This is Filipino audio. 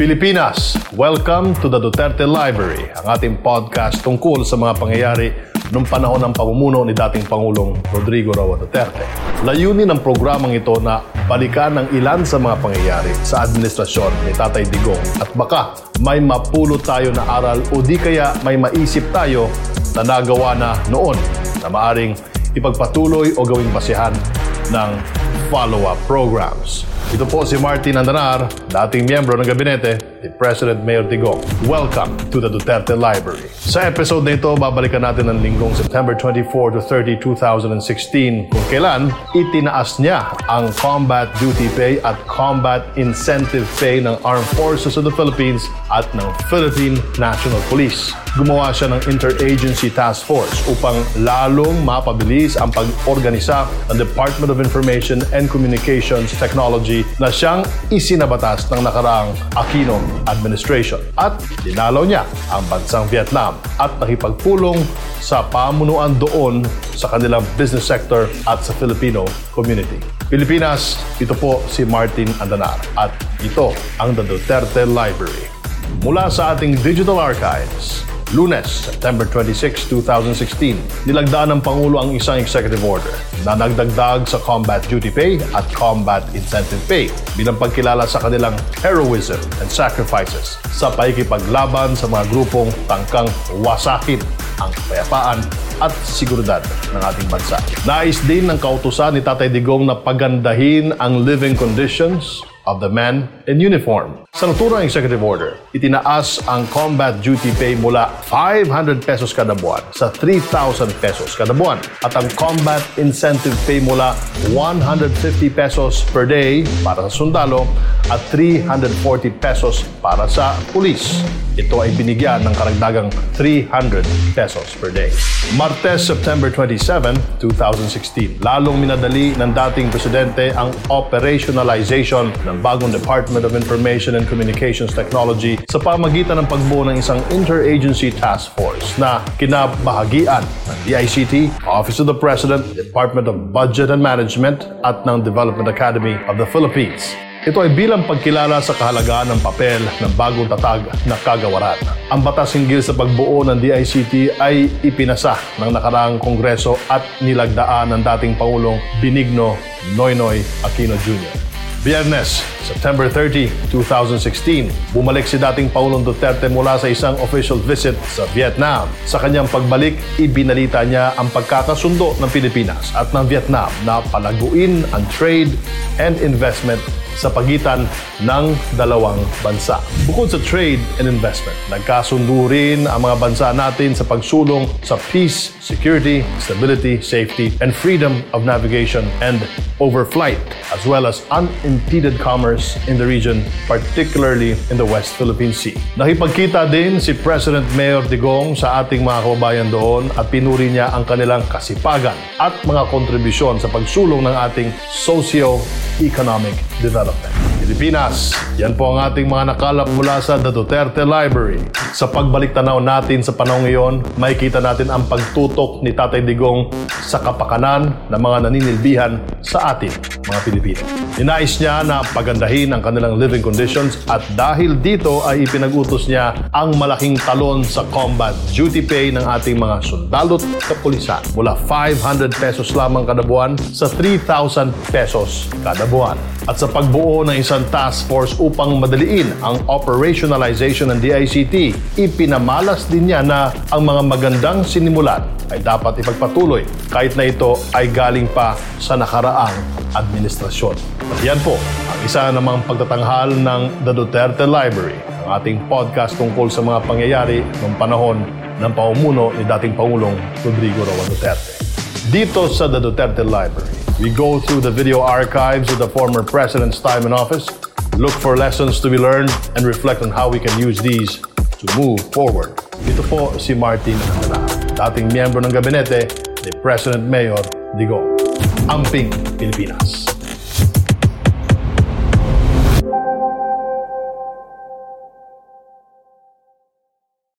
Pilipinas, welcome to the Duterte Library, ang ating podcast tungkol sa mga pangyayari noong panahon ng pamumuno ni dating Pangulong Rodrigo Roa Duterte. Layunin ng programang ito na balikan ang ilan sa mga pangyayari sa administrasyon ni Tatay Digong at baka may mapulot tayo na aral o di kaya may maisip tayo na nagawa na noon na maaring ipagpatuloy o gawing basihan ng follow-up programs. Ito po si Martin Andanar, dating miyembro ng gabinete ni President Mayor Digong. Welcome to the Duterte Library. Sa episode na ito, babalikan natin ang linggong September 24 to 30, 2016 kung kailan itinaas niya ang Combat Duty Pay at Combat Incentive Pay ng Armed Forces of the Philippines at ng Philippine National Police. Gumawa siya ng Interagency Task Force upang lalong mapabilis ang pag-organisa ng Department of Information and Communications Technology na siyang isinabatas ng nakaraang Aquino administration. At dinalaw niya ang bansang Vietnam at nakipagpulong sa pamunuan doon sa kanilang business sector at sa Filipino community. Pilipinas, ito po si Martin Andanar at ito ang The Duterte Library. Mula sa ating digital archives, Lunes, September 26, 2016, nilagdaan ng Pangulo ang isang executive order na nagdagdag sa Combat Duty Pay at Combat Incentive Pay bilang pagkilala sa kanilang heroism and sacrifices sa paikipaglaban sa mga grupong tangkang wasakin ang kapayapaan at seguridad ng ating bansa. Nais din ng kautusan ni Tatay Digong na pagandahin ang living conditions of the men in uniform. Sa naturang executive order, itinaas ang combat duty pay mula 500 pesos kada buwan sa 3,000 pesos kada buwan at ang combat incentive pay mula 150 pesos per day para sa sundalo at 340 pesos para sa pulis. Ito ay binigyan ng karagdagang 300 pesos per day. Martes, September 27, 2016, lalong minadali ng dating presidente ang operationalization ng bagong Department of Information and Communications Technology sa pamagitan ng pagbuo ng isang interagency task force na kinabahagian ng DICT, Office of the President, Department of Budget and Management at ng Development Academy of the Philippines. Ito ay bilang pagkilala sa kahalagaan ng papel ng bagong tatag na kagawaran. Ang batas hinggil sa pagbuo ng DICT ay ipinasa ng nakaraang kongreso at nilagdaan ng dating Pangulong Benigno Noynoy Aquino Jr. Biyernes, September 30, 2016, bumalik si dating Pangulong Duterte mula sa isang official visit sa Vietnam. Sa kanyang pagbalik, ibinalita niya ang pagkakasundo ng Pilipinas at ng Vietnam na palaguin ang trade and investment sa pagitan ng dalawang bansa. Bukod sa trade and investment, nagkasundo rin ang mga bansa natin sa pagsulong sa peace, security, stability, safety, and freedom of navigation and overflight, as well as unimpeded commerce in the region, particularly in the West Philippine Sea. Nakipagkita din si President Mayor Digong sa ating mga kababayan doon at pinuri niya ang kanilang kasipagan at mga kontribusyon sa pagsulong ng ating socio-economic development. Pilipinas, yan po ang ating mga nakalap mula sa The Duterte Library. Sa pagbalik tanaw natin sa panahon ngayon, makikita natin ang pagtutok ni Tatay Digong sa kapakanan ng mga naninilbihan sa atin, mga Pilipino. Inais niya na pagandahin ang kanilang living conditions at dahil dito ay ipinag-utos niya ang malaking talon sa combat duty pay ng ating mga sundalo't kapulisan mula 500 pesos lamang kada buwan sa 3,000 pesos kada buwan. At sa pagbuo ng isang task force upang madaliin ang operationalization ng DICT, ipinamalas din niya na ang mga magandang sinimulan ay dapat ipagpatuloy kahit na ito ay galing pa sa nakaraang administrasyon. At yan po ang isa namang pagtatanghal ng The Duterte Library, ang ating podcast tungkol sa mga pangyayari ng panahon ng pamumuno ni dating Pangulong Rodrigo Roa Duterte. Dito sa The Duterte Library, we go through the video archives of the former president's time in office, look for lessons to be learned, and reflect on how we can use these to move forward. Ito po si Martin Andala, dating miyembro ng gabinete ni President Mayor Digong. Amping, Pilipinas.